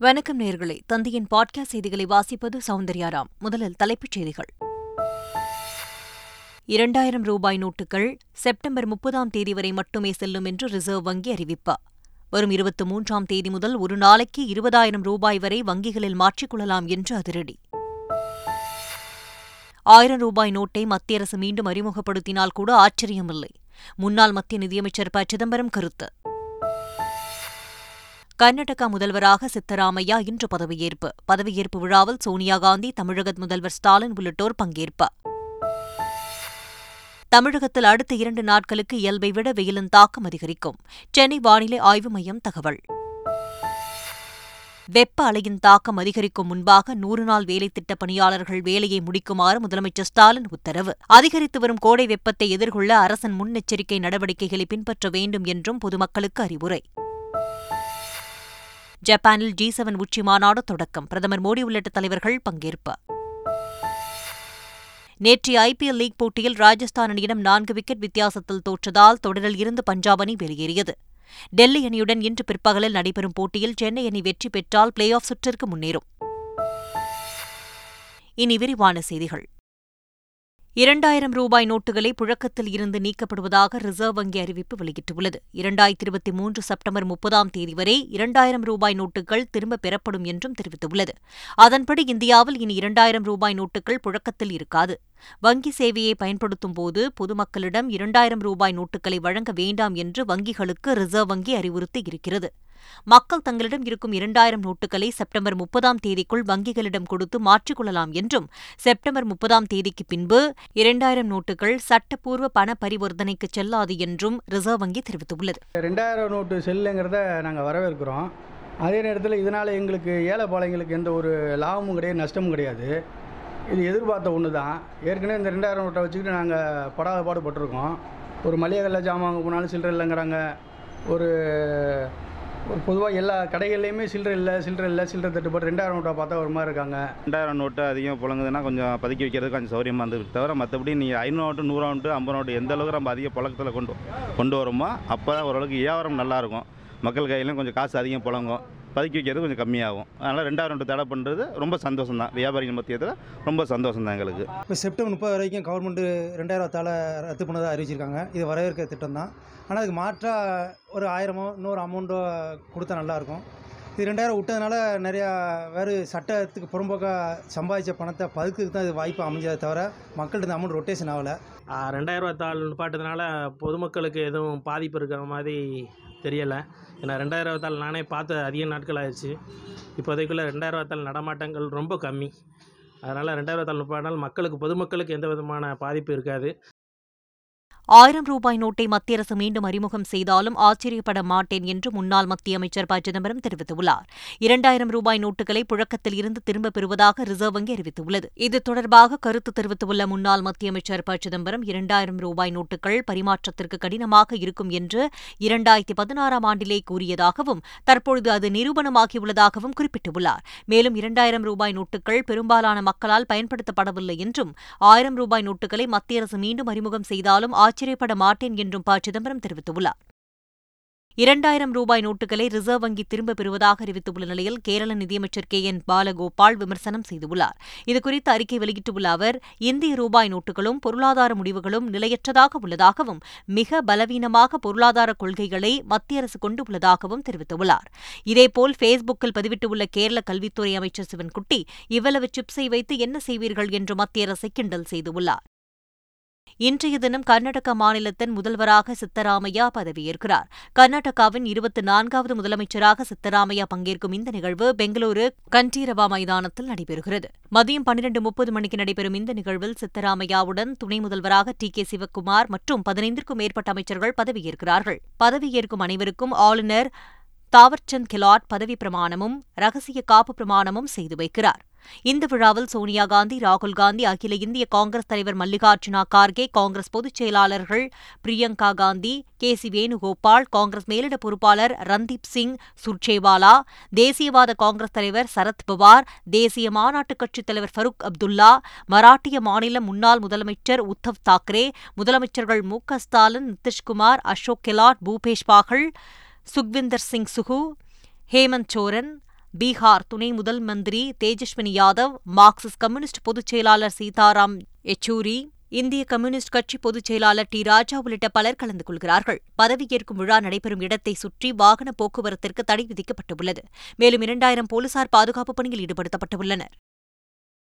வணக்கம் நேர்களே. தந்தையின் பாட்காஸ்ட் செய்திகளை வாசிப்பது சௌந்தர்யாராம். முதலில் தலைப்புச் செய்திகள். இரண்டாயிரம் ரூபாய் நோட்டுகள் செப்டம்பர் முப்பதாம் தேதி வரை மட்டுமே செல்லும் என்று ரிசர்வ் வங்கி அறிவிப்பு. வரும் இருபத்தி மூன்றாம் தேதி முதல் ஒரு நாளைக்கு இருபதாயிரம் ரூபாய் வரை வங்கிகளில் மாற்றிக்கொள்ளலாம் என்று அதிரடி. ஆயிரம் ரூபாய் நோட்டை மத்திய அரசு மீண்டும் அறிமுகப்படுத்தினால் கூட ஆச்சரியமில்லை. முன்னாள் மத்திய நிதியமைச்சர் ப. சிதம்பரம் கருத்து. கர்நாடகா முதல்வராக சித்தராமையா இன்று பதவியேற்பு. பதவியேற்பு விழாவில் சோனியா காந்தி தமிழக முதல்வர் ஸ்டாலின் உள்ளிட்டோர் பங்கேற்பு. தமிழகத்தில் அடுத்த இரண்டு நாட்களுக்கு இயல்பை விட வெயிலின் தாக்கம் அதிகரிக்கும். சென்னை வானிலை ஆய்வு மையம் தகவல். வெப்ப அலையின் தாக்கம் அதிகரிக்கும் முன்பாக நூறு நாள் வேலை திட்ட பணியாளர்கள் வேலையை முடிக்குமாறு முதலமைச்சர் ஸ்டாலின் உத்தரவு. அதிகரித்து வரும் கோடை வெப்பத்தை எதிர்கொள்ள அரசின் முன்னெச்சரிக்கை நடவடிக்கைகளை பின்பற்ற வேண்டும் என்றும் பொதுமக்களுக்கு அறிவுரை. ஜப்பானில் ஜி செவன் உச்சி மாநாடு தொடக்கம். பிரதமர் மோடி உள்ளிட்ட தலைவர்கள் பங்கேற்பு. நேற்று ஐபிஎல் லீக் போட்டியில் ராஜஸ்தான் அணியிடம் நான்கு விக்கெட் வித்தியாசத்தில் தோற்றதால் தொடரில் இருந்து பஞ்சாப் அணி வெளியேறியது. டெல்லி அணியுடன் இன்று பிற்பகலில் நடைபெறும் போட்டியில் சென்னை அணி வெற்றி பெற்றால் பிளே ஆஃப் சுற்றிற்கு முன்னேறும். இனி விரிவான செய்திகள். இரண்டாயிரம் ரூபாய் நோட்டுகளை புழக்கத்தில் இருந்து நீக்கப்படுவதாக ரிசர்வ் வங்கி அறிவிப்பு வெளியிட்டுள்ளது. இரண்டாயிரத்தி இருபத்தி மூன்று செப்டம்பர் முப்பதாம் தேதி வரை இரண்டாயிரம் ரூபாய் நோட்டுகள் திரும்பப் பெறப்படும் என்றும் தெரிவித்துள்ளது. அதன்படி இந்தியாவில் இனி இரண்டாயிரம் ரூபாய் நோட்டுகள் புழக்கத்தில் இருக்காது. வங்கி சேவையை பயன்படுத்தும் போது பொதுமக்களிடம் இரண்டாயிரம் ரூபாய் நோட்டுகளை வழங்க வேண்டாம் என்று வங்கிகளுக்கு ரிசர்வ் வங்கி அறிவுறுத்தியிருக்கிறது மக்கள் தங்களிடம் இருக்கும் இரண்டாயிரம் நோட்டுகளை செப்டம்பர் முப்பதாம் தேதிக்குள் வங்கிகளிடம் கொடுத்து மாற்றிக்கொள்ளலாம் என்றும் செப்டம்பர் முப்பதாம் தேதிக்கு பின்பு இரண்டாயிரம் நோட்டுகள் சட்டப்பூர்வ பண பரிவர்த்தனைக்கு செல்லாது என்றும் ரிசர்வ் வங்கி தெரிவித்துள்ளது. ரெண்டாயிரம் நோட்டு செல்லுங்கிறத நாங்கள் வரவேற்கிறோம். அதே நேரத்தில் இதனால் எங்களுக்கு ஏழை பாளையங்களுக்கு எந்த ஒரு லாபமும் கிடையாது நஷ்டமும் கிடையாது. இது எதிர்பார்த்த ஒன்று தான் ஏற்கனவே இந்த ரெண்டாயிரம் நோட்டை வச்சுக்கிட்டு நாங்கள் படாத பாடுபட்டிருக்கோம். ஒரு மளிகை கல்ல ஜாமான் வாங்க போனாலும் சில்லறை இல்லைங்கிறாங்க. ஒரு பொதுவாக எல்லா கடைகள்லையுமே சில்லறை இல்லை சில்லறை இல்லை சில்லறை தட்டுப்பாடு. ரெண்டாயிரம் நோட்டை பார்த்தா ஒரு மாதிரி இருக்காங்க. ரெண்டாயிரம் நோட்டு அதிகம் புழங்குதுன்னா கொஞ்சம் பதுக்கி வைக்கிறது கொஞ்சம் சௌரியமாக இருந்தது தவிர மற்றபடி நீங்கள் ஐநூறு நோட்டு நூறு நோட்டு ஐம்பது நோட்டு எந்த அளவுக்கு நம்ம அதிக புழக்கத்தில் கொண்டு கொண்டு வரோமோ அப்போ தான் ஓரளவுக்கு வியாபாரம் நல்லாயிருக்கும் மக்கள் கையிலும் கொஞ்சம் காசு அதிகம் புழங்கும். பதுக்கி வைக்கிறது கொஞ்சம் கம்மியாகும். அதனால் ரெண்டாயிரம் ரெண்டு தடை பண்ணுறது ரொம்ப சந்தோஷம் தான் வியாபாரிகள் மத்தியத்தில் ரொம்ப சந்தோஷம் தான் எங்களுக்கு. இப்போ செப்டம்பர் முப்பது வரைக்கும் கவர்மெண்ட்டு ரெண்டாயிரம் தலை ரத்து பண்ணதாக அறிவிச்சிருக்காங்க. இது வரவேற்கிற திட்டம் தான் ஆனால் அதுக்கு மாற்றாக ஒரு ஆயிரமோ இன்னொரு அமௌண்ட்டோ கொடுத்தா நல்லாயிருக்கும் இது ரெண்டாயிரம் விட்டதுனால நிறையா வேறு சட்டத்துக்கு புறம்போக்காக சம்பாதிச்ச பணத்தை பதுக்குக்கு தான் இது வாய்ப்பு அமைஞ்சதை தவிர மக்கள்கிட்ட அமௌண்ட் ரொட்டேஷன் ஆகலை. ரெண்டாயிரரூவா தாள் நிப்பாட்டதுனால பொதுமக்களுக்கு எதுவும் பாதிப்பு இருக்கிற மாதிரி தெரியலை. ஏன்னா ரெண்டாயிரரூவா தாள் நானே பார்த்து அதிக நாட்கள் ஆயிடுச்சு. இப்போதைக்குள்ளே ரெண்டாயிரரூவா தாள் நடமாட்டங்கள் ரொம்ப கம்மி. அதனால் ரெண்டாயிரரூவா தாள் நிப்பாட்டினால் மக்களுக்கு பொதுமக்களுக்கு எந்த விதமான பாதிப்பு இருக்காது. ஆயிரம் ரூபாய் நோட்டை மத்திய அரசு மீண்டும் அறிமுகம் செய்தாலும் ஆச்சரியப்பட மாட்டேன் என்று முன்னாள் மத்திய அமைச்சர் ப. சிதம்பரம் தெரிவித்துள்ளார். இரண்டாயிரம் ரூபாய் நோட்டுகளை புழக்கத்தில் இருந்து திரும்பப் பெறுவதாக ரிசர்வ் வங்கி அறிவித்துள்ளது. இது தொடர்பாக கருத்து தெரிவித்துள்ள முன்னாள் மத்திய அமைச்சர் ப. சிதம்பரம் இரண்டாயிரம் ரூபாய் நோட்டுகள் பரிமாற்றத்திற்கு கடினமாக இருக்கும் என்று இரண்டாயிரத்தி பதினாறாம் ஆண்டிலே கூறியதாகவும் தற்பொழுது அது நிரூபணமாகியுள்ளதாகவும் குறிப்பிட்டுள்ளார். மேலும் இரண்டாயிரம் ரூபாய் நோட்டுகள் பெரும்பாலான மக்களால் பயன்படுத்தப்படவில்லை என்றும் ஆயிரம் ரூபாய் நோட்டுகளை மத்திய அரசு மீண்டும் அறிமுகம் செய்தாலும் ஆச்சரியப்பட மாட்டேன் என்றும் ப. சிதம்பரம் தெரிவித்துள்ளார். இரண்டாயிரம் ரூபாய் நோட்டுகளை ரிசர்வ் வங்கி திரும்பப் பெறுவதாக அறிவித்துள்ள நிலையில் கேரள நிதியமைச்சர் கே. என். பாலகோபால் விமர்சனம் செய்துள்ளார். இதுகுறித்து அறிக்கை வெளியிட்டுள்ள அவர் இந்திய ரூபாய் நோட்டுகளும் பொருளாதார முடிவுகளும் நிலையற்றதாக உள்ளதாகவும் மிக பலவீனமாக பொருளாதார கொள்கைகளை மத்திய அரசு கொண்டுள்ளதாகவும் தெரிவித்துள்ளார். இதேபோல் ஃபேஸ்புக்கில் பதிவிட்டுள்ள கேரள கல்வித்துறை அமைச்சர் சிவன்குட்டி இவ்வளவு சிப்ஸை வைத்து என்ன செய்வீர்கள் என்று மத்திய அரசை கிண்டல் செய்துள்ளார். இன்றைய தினம் கர்நாடக மாநிலத்தின் முதல்வராக சித்தராமையா பதவியேற்கிறார். கர்நாடகாவின் இருபத்தி நான்காவது முதலமைச்சராக சித்தராமையா பங்கேற்கும் இந்த நிகழ்வு பெங்களூரு கண்டீரவா மைதானத்தில் நடைபெறுகிறது. மதியம் பன்னிரண்டு முப்பது மணிக்கு நடைபெறும் இந்த நிகழ்வில் சித்தராமையாவுடன் துணை முதல்வராக டி கே சிவக்குமார் மற்றும் பதினைந்திற்கும் மேற்பட்ட அமைச்சர்கள் பதவியேற்கிறார்கள். பதவியேற்கும் அனைவருக்கும் ஆளுநர் தாவர்சந்த் கெலாட் பதவி பிரமாணமும் ரகசிய காப்பு பிரமாணமும் செய்து வைக்கிறார். இந்த விழாவில் சோனியா காந்தி ராகுல் காந்தி அகில இந்திய காங்கிரஸ் தலைவர் மல்லிகார்ஜுனா கார்கே காங்கிரஸ் பொதுச் செயலாளர்கள் பிரியங்கா காந்தி கே சி வேணுகோபால் காங்கிரஸ் மேலிட பொறுப்பாளர் ரந்தீப் சிங் சுர்ஜேவாலா தேசியவாத காங்கிரஸ் தலைவர் சரத் பவார் தேசிய மாநாட்டுக் கட்சித் தலைவர் ஃபருக் அப்துல்லா மராட்டிய மாநில முன்னாள் முதலமைச்சர் உத்தவ் தாக்கரே முதலமைச்சர்கள் மு க ஸ்டாலின் நிதிஷ்குமார் அசோக் கெலாட் பூபேஷ் பாகல் சுக்விந்தர் சிங் சுகு ஹேமந்த் சோரன் பீகார் துணை முதல் மந்திரி தேஜஸ்வினி யாதவ் மார்க்சிஸ்ட் கம்யூனிஸ்ட் பொதுச் செயலாளர் சீதாராம் யெச்சூரி இந்திய கம்யூனிஸ்ட் கட்சி பொதுச் செயலாளர் டி. ராஜா உள்ளிட்ட பலர் கலந்து கொள்கிறார்கள். பதவியேற்கும் விழா நடைபெறும் இடத்தை சுற்றி வாகன போக்குவரத்திற்கு தடை விதிக்கப்பட்டுள்ளது. மேலும் இரண்டாயிரம் போலீசார் பாதுகாப்பு பணியில் ஈடுபடுத்தப்பட்டுள்ளனர்.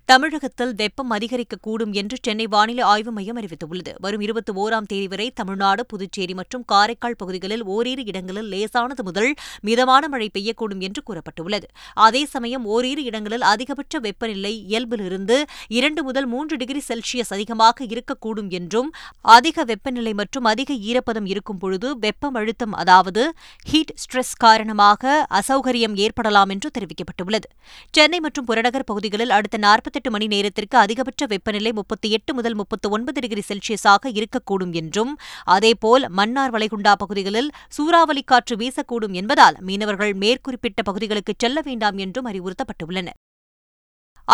தமிழகத்தில் வெப்பம் அதிகரிக்கக்கூடும் என்று சென்னை வானிலை ஆய்வு மையம் அறிவித்துள்ளது. வரும் இருபத்தி ஓராம் தேதி வரை தமிழ்நாடு புதுச்சேரி மற்றும் காரைக்கால் பகுதிகளில் ஓரிரு இடங்களில் லேசானது முதல் மிதமான மழை பெய்யக்கூடும் என்று கூறப்பட்டுள்ளது. அதே சமயம் ஓரிரு இடங்களில் அதிகபட்ச வெப்பநிலை இயல்பிலிருந்து இரண்டு முதல் மூன்று டிகிரி செல்சியஸ் அதிகமாக இருக்கக்கூடும் என்றும் அதிக வெப்பநிலை மற்றும் அதிக ஈரப்பதம் இருக்கும் பொழுது வெப்பம் அழுத்தம் அதாவது ஹீட் ஸ்ட்ரெஸ் காரணமாக அசௌகரியம் ஏற்படலாம் என்று தெரிவிக்கப்பட்டுள்ளது. சென்னை மற்றும் புறநகர் பகுதிகளில் அடுத்த நாற்பத்தி நாற்பத்தெட்டு மணி நேரத்திற்கு அதிகபட்ச வெப்பநிலை முப்பத்தி எட்டு முதல் முப்பத்து ஒன்பது டிகிரி செல்சியஸாக இருக்கக்கூடும் என்றும் அதேபோல் மன்னார் வளைகுண்டா பகுதிகளில் சூறாவளி காற்று வீசக்கூடும் என்பதால் மீனவர்கள் மேற்குறிப்பிட்ட பகுதிகளுக்கு செல்ல வேண்டாம் என்றும் அறிவுறுத்தப்பட்டுள்ளனர்.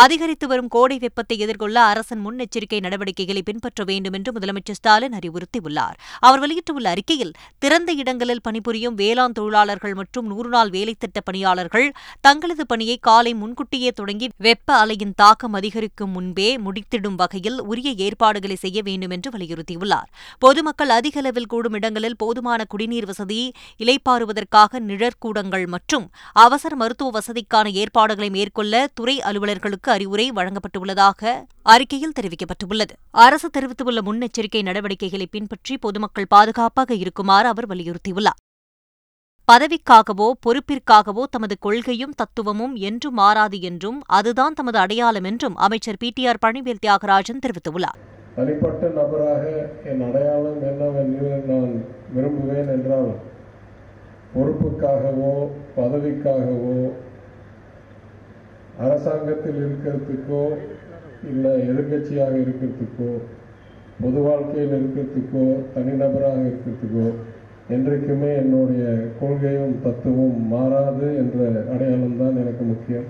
அதிகரித்து வரும் கோடை வெப்பத்தை எதிர்கொள்ள அரசின் முன்னெச்சரிக்கை நடவடிக்கைகளை பின்பற்ற வேண்டும் என்று முதலமைச்சர் ஸ்டாலின் அறிவுறுத்தியுள்ளார். அவர் வெளியிட்டுள்ள அறிக்கையில் திறந்த இடங்களில் பணிபுரியும் வேளாண் தொழிலாளர்கள் மற்றும் நூறு நாள் வேலைத்திட்ட பணியாளர்கள் தங்களது பணியை காலை முன்கூட்டியே தொடங்கி வெப்ப அலையின் தாக்கம் அதிகரிக்கும் முன்பே முடித்திடும் வகையில் உரிய ஏற்பாடுகளை செய்ய வேண்டும் என்று வலியுறுத்தியுள்ளார். பொதுமக்கள் அதிக அளவில் கூடும் இடங்களில் போதுமான குடிநீர் வசதி இலைப்பாறுவதற்காக நிழற்கூடங்கள் மற்றும் அவசர மருத்துவ வசதிக்கான ஏற்பாடுகளை மேற்கொள்ள துறை அலுவலர்களுக்கு அறிவுரை வழங்கப்பட்டுள்ளதாக அறிக்கையில் தெரிவிக்கப்பட்டுள்ளது. அரசு தெரிவித்துள்ள முன்னெச்சரிக்கை நடவடிக்கைகளை பின்பற்றி பொதுமக்கள் பாதுகாப்பாக இருக்குமாறு அவர் வலியுறுத்தியுள்ளார். பதவிக்காகவோ பொறுப்பிற்காகவோ தமது கொள்கையும் தத்துவமும் என்றும் மாறாது என்றும் அதுதான் தமது அடையாளம் என்றும் அமைச்சர் P. T. R. Palanivel Thiagarajan தெரிவித்துள்ளார். தனிப்பட்ட நபராக என் அடையாளம் என்னவென்று நான் விரும்புவேன் என்றால் பொறுப்புக்காகவோ பதவிக்காகவோ அரசாங்கத்தில் இருக்கிறதுக்கோ இல்லை எதிர்கட்சியாக இருக்கிறதுக்கோ பொது வாழ்க்கையில் இருக்கிறதுக்கோ தனிநபராக இருக்கிறதுக்கோ என்றைக்குமே என்னுடைய கொள்கையும் தத்துவம் மாறாது என்ற அடையாளம்தான் எனக்கு முக்கியம்.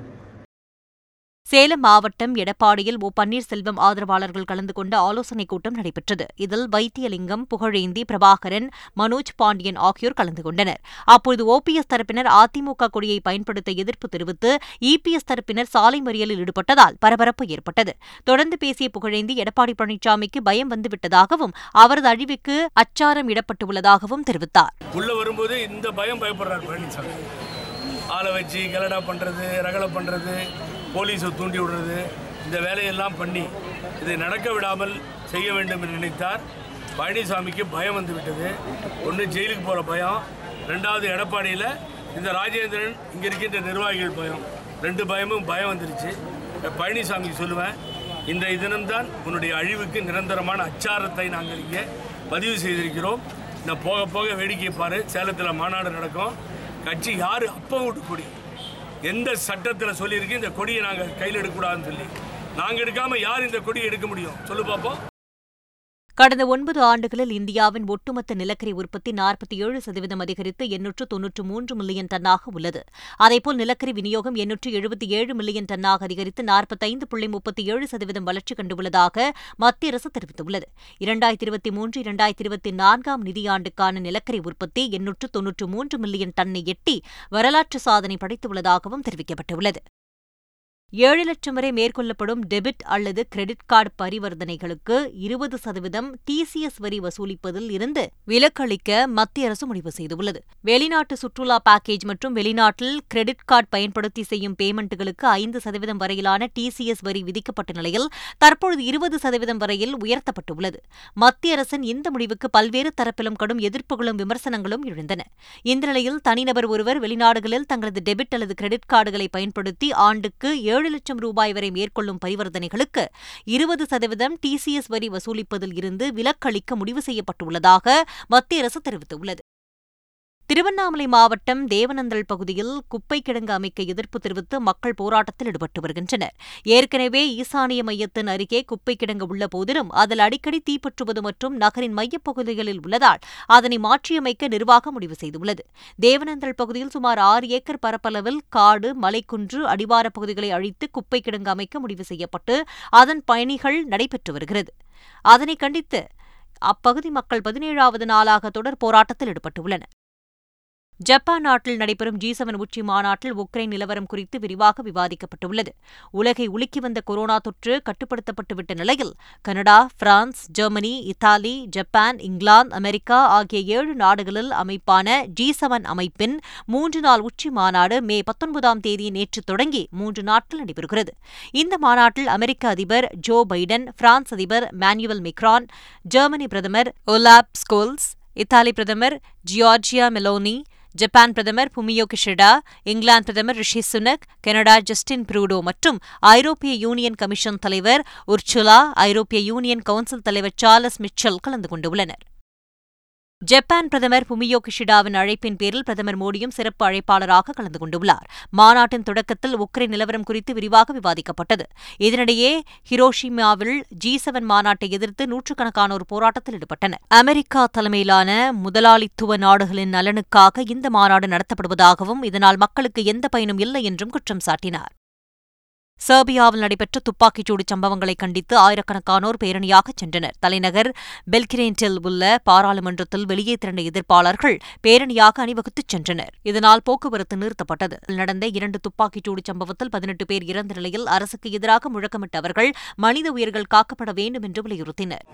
சேலம் மாவட்டம் எடப்பாடியில் ஓ பன்னீர்செல்வம் ஆதரவாளர்கள் கலந்து கொண்ட ஆலோசனைக் கூட்டம் நடைபெற்றது. இதில் வைத்தியலிங்கம் புகழேந்தி பிரபாகரன் மனோஜ் பாண்டியன் ஆகியோர் கலந்து கொண்டனர். அப்போது ஓபிஎஸ் தரப்பினர் அதிமுக கொடியை பயன்படுத்த எதிர்ப்பு தெரிவித்து இபிஎஸ் தரப்பினர் சாலை மறியலில் ஈடுபட்டதால் பரபரப்பு ஏற்பட்டது. தொடர்ந்து பேசிய புகழேந்தி எடப்பாடி பழனிசாமிக்கு பயம் வந்துவிட்டதாகவும் அவரது அழிவுக்கு அச்சாரம் இடப்பட்டுள்ளதாகவும் தெரிவித்தார். உள்ளே வரும்போது இந்த பயம் பயப்படுறார் பழனிசாமி ஆளை வச்சு கலடா பண்றது ரகலை பண்றது போலீஸை தூண்டி விடுறது இந்த வேலையெல்லாம் பண்ணி இதை நடக்க விடாமல் செய்ய வேண்டும் என்று நினைத்தார். பழனிசாமிக்கு பயம் வந்துவிட்டது ஒன்று ஜெயிலுக்கு போகிற பயம் ரெண்டாவது எடப்பாடியில் இந்த ராஜேந்திரன் இங்கே இருக்கின்ற நிர்வாகிகள் பயம். ரெண்டு பயமும் பயம் வந்துருச்சு. பழனிசாமிக்கு சொல்லுவேன் இந்த தினம்தான் உன்னுடைய அழிவுக்கு நிரந்தரமான அச்சாரத்தை நாங்கள் இங்கே பதிவு செய்திருக்கிறோம். இந்த போக போக வேடிக்கை பாரு சேலத்தில் மாநாடு நடக்கும். கட்சி யார் அப்போ விட்டு எந்த சட்டத்தில் சொல்லியிருக்கு இந்த கொடியை நாங்கள் கையில் எடுக்கக்கூடாதுன்னு சொல்லி. நாங்கள் எடுக்காமல் யார் இந்த கொடியை எடுக்க முடியும்? சொல்லு பார்ப்போம் கடந்த ஒன்பது ஆண்டுகளில் இந்தியாவின் ஒட்டுமொத்த நிலக்கரி உற்பத்தி நாற்பத்தி ஏழு சதவீதம் அதிகரித்து எண்ணூற்று தொன்னூற்று மூன்று மில்லியன் டன்னாக உள்ளது. அதேபோல் நிலக்கரி விநியோகம் எண்ணூற்று எழுபத்தி ஏழு மில்லியன் டன்னாக அதிகரித்து நாற்பத்தைந்து புள்ளி முப்பத்தி ஏழு சதவீதம் வளர்ச்சி கண்டுள்ளதாக மத்திய அரசு தெரிவித்துள்ளது. இரண்டாயிரத்தி இருபத்தி மூன்று இரண்டாயிரத்தி இருபத்தி நான்காம் நிதியாண்டுக்கான நிலக்கரி உற்பத்தி எண்ணூற்று தொன்னூற்று மூன்று மில்லியன் டன்னை எட்டி வரலாற்று சாதனை படைத்துள்ளதாகவும் தெரிவிக்கப்பட்டுள்ளது. ஏழு லட்சம் வரை மேற்கொள்ளப்படும் டெபிட் அல்லது கிரெடிட் கார்டு பரிவர்த்தனைகளுக்கு இருபது சதவீதம் டிசிஎஸ் வரி வசூலிப்பதில் இருந்து விலக்களிக்க மத்திய அரசு முடிவு செய்துள்ளது. வெளிநாட்டு சுற்றுலா பேக்கேஜ் மற்றும் வெளிநாட்டில் கிரெடிட் கார்டு பயன்படுத்தி செய்யும் பேமெண்ட்டுகளுக்கு ஐந்து சதவீதம் வரையிலான டிசிஎஸ் வரி விதிக்கப்பட்ட நிலையில் தற்பொழுது இருபது சதவீதம் வரையில் உயர்த்தப்பட்டுள்ளது. மத்திய அரசின் இந்த முடிவுக்கு பல்வேறு தரப்பிலும் கடும் எதிர்ப்புகளும் விமர்சனங்களும் எழுந்தன. இந்த நிலையில் தனிநபர் ஒருவர் வெளிநாடுகளில் தங்களது டெபிட் அல்லது கிரெடிட் கார்டுகளை பயன்படுத்தி ஆண்டுக்கு ஏழு லட்சம் ரூபாய் வரை மேற்கொள்ளும் பரிவர்த்தனைகளுக்கு இருபது சதவீதம் டிசிஎஸ் வரி வசூலிப்பதில் இருந்து விலக்களிக்க முடிவு செய்யப்பட்டுள்ளதாக மத்திய அரசு தெரிவித்துள்ளது. திருவண்ணாமலை மாவட்டம் தேவனந்தல் பகுதியில் குப்பை கிடங்கு அமைக்க எதிர்ப்பு தெரிவித்து மக்கள் போராட்டத்தில் ஈடுபட்டு வருகின்றனர். ஏற்கனவே ஈசானிய மையத்தின் அருகே குப்பை கிடங்கு உள்ள போதிலும் அதில் அடிக்கடி தீப்பற்றுவது மற்றும் நகரின் மையப்பகுதிகளில் உள்ளதால் அதனை மாற்றியமைக்க நிர்வாகம் முடிவு செய்துள்ளது. தேவனந்தல் பகுதியில் சுமார் ஆறு ஏக்கர் பரப்பளவில் காடு மலைக்குன்று அடிவார பகுதிகளை அழித்து குப்பை கிடங்கு அமைக்க முடிவு செய்யப்பட்டு அதன் பயணிகள் நடைபெற்று வருகிறது. அதனை கண்டித்து அப்பகுதி மக்கள் பதினேழாவது நாளாக தொடர் போராட்டத்தில் ஈடுபட்டுள்ளனர். ஜப்பான் நாட்டில் நடைபெறும் ஜி செவன் உச்சி மாநாட்டில் உக்ரைன் நிலவரம் குறித்து விரிவாக விவாதிக்கப்பட்டுள்ளது. உலகை உலுக்கி வந்த கொரோனா தொற்று கட்டுப்படுத்தப்பட்டுவிட்ட நிலையில் Canada France Germany Italy Japan England America ஆகிய ஏழு நாடுகளில் அமைப்பான ஜி செவன் அமைப்பின் மூன்று நாள் உச்சி மாநாடு மே பத்தொன்பதாம் தேதி நேற்று தொடங்கி மூன்று நாட்கள் நடைபெறுகிறது. இந்த மாநாட்டில் அமெரிக்க அதிபர் ஜோ பைடன் பிரான்ஸ் அதிபர் மேனுவல் மெக்ரான் ஜெர்மனி பிரதமர் ஒலாப் ஸ்கோல்ஸ் இத்தாலி பிரதமர் ஜியார்ஜியா மெலோனி ஜப்பான் பிரதமர் புமியோ கிஷிடா இங்கிலாந்து பிரதமர் Rishi Sunak Canada Justin Trudeau மற்றும் ஐரோப்பிய யூனியன் கமிஷன் தலைவர் உர்சுலா ஐரோப்பிய யூனியன் கவுன்சில் தலைவர் சார்லஸ் மிச்சல் கலந்து கொண்டுள்ளனர் ஜப்பான் பிரதமர் புமியோ கிஷிடாவின் அழைப்பின் பேரில் பிரதமர் மோடியும் சிறப்பு அழைப்பாளராக கலந்து கொண்டுள்ளார். மாநாட்டின் தொடக்கத்தில் உக்ரைன் நிலவரம் குறித்து விரிவாக விவாதிக்கப்பட்டது. இதனிடையே ஹிரோஷிமாவில் ஜி செவன் மாநாட்டை எதிர்த்து நூற்றுக்கணக்கானோர் போராட்டத்தில் ஈடுபட்டனர். அமெரிக்கா தலைமையிலான முதலாளித்துவ நாடுகளின் நலனுக்காக இந்த மாநாடு நடத்தப்படுவதாகவும் இதனால் மக்களுக்கு எந்த பயனும் இல்லை என்றும் குற்றம் சாட்டினார். சர்பியாவில் நடைபெற்ற துப்பாக்கிச்சூடு சம்பவங்களை கண்டித்து ஆயிரக்கணக்கானோர் பேரணியாக சென்றனர். தலைநகர் பெல்கிரேண்டில் உள்ள பாராளுமன்றத்தில் வெளியே திரண்ட எதிர்ப்பாளர்கள் பேரணியாக அணிவகுத்துச் சென்றனர். இதனால் போக்குவரத்து நிறுத்தப்பட்டது. நடந்த இரண்டு துப்பாக்கிச்சூடு சம்பவத்தில் பதினெட்டு பேர் இறந்த நிலையில் அரசுக்கு எதிராக முழக்கமிட்ட அவர்கள் மனித உயிர்கள் காக்கப்பட வேண்டும் என்று வலியுறுத்தினர்.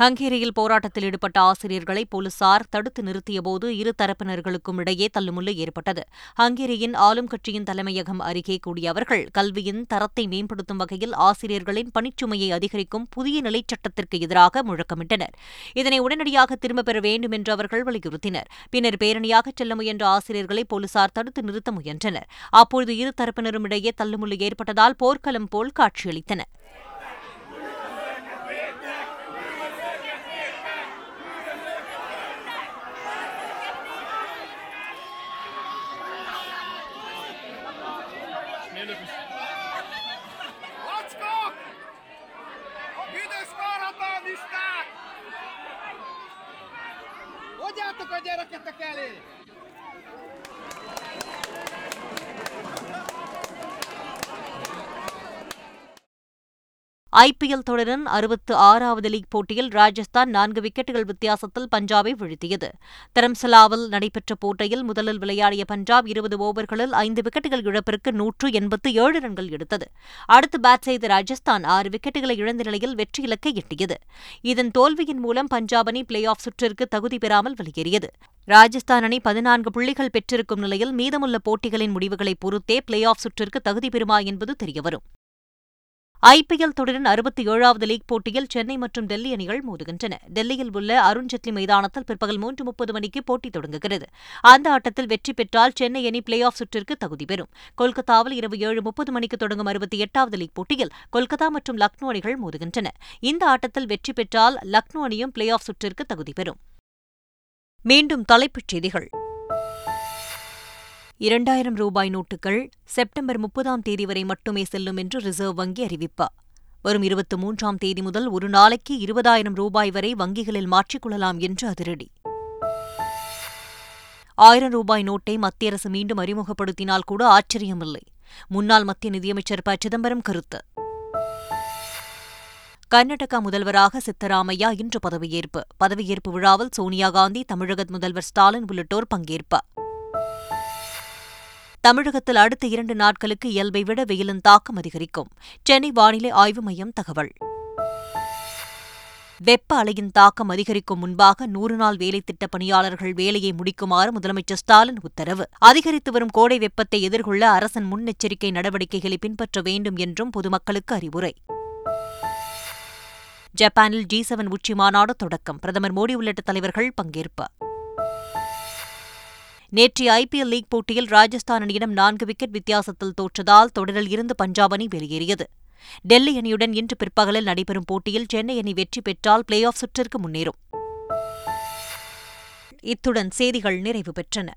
ஹங்கேரியில் போராட்டத்தில் ஈடுபட்ட ஆசிரியர்களை போலீசார் தடுத்து நிறுத்தியபோது இரு தரப்பினர்களுக்கும் இடையே தள்ளுமுள்ளு ஏற்பட்டது. ஹங்கேரியின் ஆளும் கட்சியின் தலைமையகம் அருகே கூடிய அவர்கள் கல்வியின் தரத்தை மேம்படுத்தும் வகையில் ஆசிரியர்களின் பணிச்சுமையை அதிகரிக்கும் புதிய நிலைச் சட்டத்திற்கு எதிராக முழக்கமிட்டனர். இதனை உடனடியாக திரும்பப் பெற வேண்டும் என்று அவர்கள் வலியுறுத்தினர். பின்னர் பேரணியாக செல்ல முயன்ற ஆசிரியர்களை போலீசார் தடுத்து நிறுத்த முயன்றனர். அப்பொழுது இரு தரப்பினரும் இடையே தள்ளுமுள்ளு ஏற்பட்டதால் போர்க்களம் போல் காட்சியளித்தன Hogyátok a gyereketek elé? IPL தொடரின் அறுபத்து ஆறாவது லீக் போட்டியில் ராஜஸ்தான் நான்கு விக்கெட்டுகள் வித்தியாசத்தில் பஞ்சாபை வீழ்த்தியது. தரம்சலாவில் நடைபெற்ற போட்டியில் முதலில் விளையாடிய பஞ்சாப் இருபது ஓவர்களில் ஐந்து விக்கெட்டுகள் இழப்பிற்கு நூற்று எண்பத்து ஏழு ரன்கள் எடுத்தது. அடுத்து பேட் செய்த ராஜஸ்தான் ஆறு விக்கெட்டுகளை இழந்த நிலையில் வெற்றி இலக்கை எட்டியது. இதன் தோல்வியின் மூலம் பஞ்சாப் அணி பிளே ஆஃப் சுற்றிற்கு தகுதி பெறாமல் வெளியேறியது. ராஜஸ்தான் அணி பதினான்கு புள்ளிகள் பெற்றிருக்கும் நிலையில் மீதமுள்ள போட்டிகளின் முடிவுகளை பொறுத்தே பிளே ஆஃப் சுற்றிற்கு தகுதி பெறுமா என்பது தெரியவரும். ஐபிஎல் தொடரின் அறுபத்தி ஏழாவது லீக் போட்டியில் சென்னை மற்றும் டெல்லி அணிகள் மோதுகின்றன. டெல்லியில் உள்ள அருண்ஜேட்லி மைதானத்தில் பிற்பகல் மூன்று முப்பது மணிக்கு போட்டி தொடங்குகிறது. அந்த ஆட்டத்தில் வெற்றி பெற்றால் சென்னை அணி பிளே ஆஃப் சுற்றிற்கு தகுதி பெறும். கொல்கத்தாவில் இரவு ஏழு முப்பது மணிக்கு தொடங்கும் அறுபத்தி எட்டாவது லீக் போட்டியில் கொல்கத்தா மற்றும் லக்னோ அணிகள் மோதுகின்றன. இந்த ஆட்டத்தில் வெற்றி பெற்றால் லக்னோ அணியும் பிளே ஆஃப் சுற்றிற்கு தகுதி பெறும். மீண்டும் தலைப்புச் செய்திகள். இரண்டாயிரம் ரூபாய் நோட்டுகள் செப்டம்பர் முப்பதாம் தேதி வரை மட்டுமே செல்லும் என்று ரிசர்வ் வங்கி அறிவிப்பு. வரும் இருபத்தி மூன்றாம் தேதி முதல் ஒரு நாளைக்கு இருபதாயிரம் ரூபாய் வரை வங்கிகளில் மாற்றிக்கொள்ளலாம் என்று அதிரடி. ஆயிரம் ரூபாய் நோட்டை மத்திய அரசு மீண்டும் அறிமுகப்படுத்தினால் கூட ஆச்சரியமில்லை. முன்னாள் மத்திய நிதியமைச்சர் ப. சிதம்பரம் கருத்து. கர்நாடகா முதல்வராக சித்தராமையா இன்று பதவியேற்பு. பதவியேற்பு விழாவில் சோனியா காந்தி தமிழக முதல்வர் ஸ்டாலின் உள்ளிட்டோர் பங்கேற்பார் தமிழகத்தில் அடுத்த இரண்டு நாட்களுக்கு இயல்பை விட வெயிலின் தாக்கம் அதிகரிக்கும். சென்னை வானிலை ஆய்வு மையம் தகவல். வெப்ப அலையின் தாக்கம் அதிகரிக்கும் முன்பாக நூறு நாள் வேலை திட்ட பணியாளர்கள் வேலையை முடிக்குமாறு முதலமைச்சர் ஸ்டாலின் உத்தரவு. அதிகரித்து வரும் கோடை வெப்பத்தை எதிர்கொள்ள அரசின் முன்னெச்சரிக்கை நடவடிக்கைகளை பின்பற்ற வேண்டும் என்றும் பொதுமக்களுக்கு அறிவுரை. ஜப்பானில் ஜி செவன் உச்சி மாநாடு தொடக்கம். பிரதமர் மோடி உள்ளிட்ட தலைவர்கள் பங்கேற்பு. நேற்று ஐபிஎல் லீக் போட்டியில் ராஜஸ்தான் அணியிடம் நான்கு விக்கெட் வித்தியாசத்தில் தோற்றதால் தொடரில் இருந்து பஞ்சாப் அணி வெளியேறியது. டெல்லி அணியுடன் இன்று பிற்பகலில் நடைபெறும் போட்டியில் சென்னை அணி வெற்றி பெற்றால் பிளே ஆஃப் சுற்றிற்கு முன்னேறும். இத்துடன் செய்திகள் நிறைவு பெற்றன.